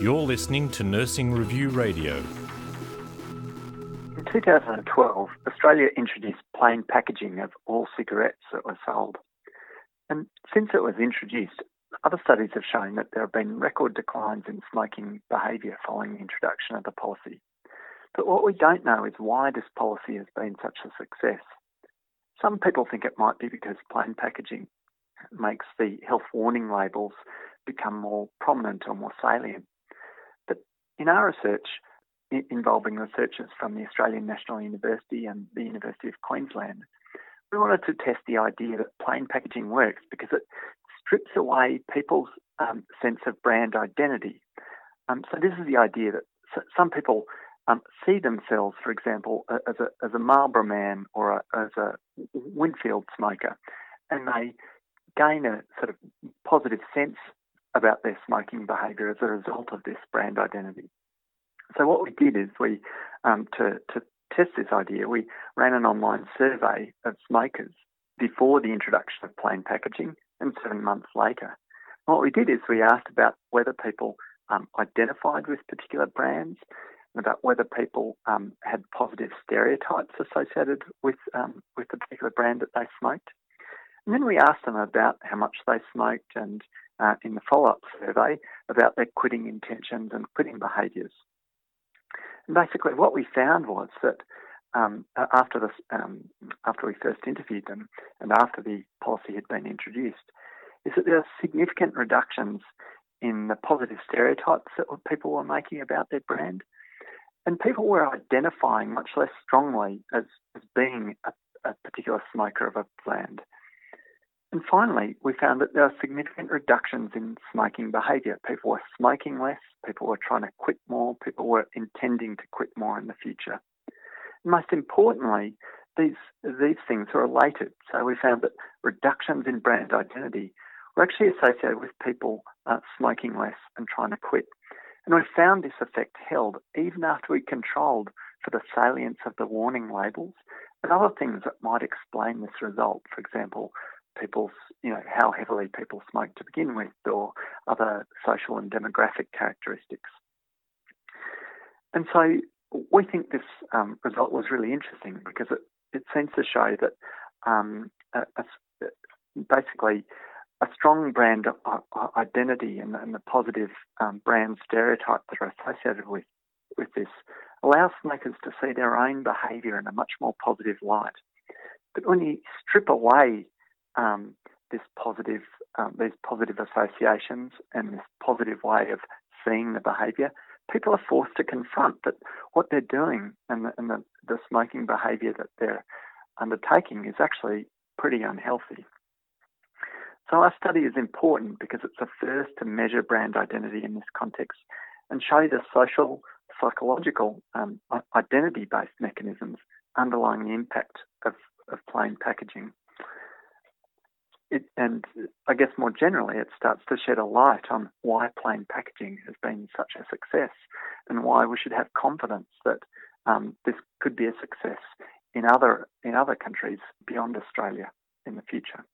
You're listening to Nursing Review Radio. In 2012, Australia introduced plain packaging of all cigarettes that were sold. And since it was introduced, other studies have shown that there have been record declines in smoking behaviour following the introduction of the policy. But what we don't know is why this policy has been such a success. Some people think it might be because plain packaging makes the health warning labels become more prominent or more salient. But in our research, involving researchers from the Australian National University and the University of Queensland, we wanted to test the idea that plain packaging works because it strips away people's um, sense of brand identity. Um, so this is the idea that some people um, see themselves, for example, as a, as a Marlboro man or a, as a Winfield smoker, and they gain a sort of positive sense about their smoking behaviour as a result of this brand identity. So what we did is we, um, to, to test this idea, we ran an online survey of smokers before the introduction of plain packaging and seven months later. what we did is we asked about whether people um, identified with particular brands and about whether people um, had positive stereotypes associated with um, with the particular brand that they smoked. And then we asked them about how much they smoked and uh, in the follow-up survey about their quitting intentions and quitting behaviours. And basically, what we found was that um, after this, um, after we first interviewed them, and after the policy had been introduced, is that there are significant reductions in the positive stereotypes that people were making about their brand, and people were identifying much less strongly as, as being a, a particular smoker of a brand. And finally, we found that there are significant reductions in smoking behaviour. People were smoking less, people were trying to quit more, people were intending to quit more in the future. most importantly, these, these things are related. So we found that reductions in brand identity were actually associated with people uh, smoking less and trying to quit. And we found this effect held even after we controlled for the salience of the warning labels and other things that might explain this result. For example, people's, you know, how heavily people smoke to begin with, or other social and demographic characteristics. And so we think this um, result was really interesting because it, it seems to show that um, a, a, basically a strong brand identity and, and the positive um, brand stereotype that are associated with, with this allows smokers to see their own behaviour in a much more positive light. But when you strip away um, this positive, um, these positive associations and this positive way of seeing the behaviour, people are forced to confront that what they're doing and the, and the, the smoking behaviour that they're undertaking is actually pretty unhealthy. So our study is important because it's the first to measure brand identity in this context and show the social, psychological, um, identity-based mechanisms underlying the impact of, of plain packaging it, and I guess more generally, it starts to shed a light on why plain packaging has been such a success and why we should have confidence that um, this could be a success in other in other countries beyond Australia in the future.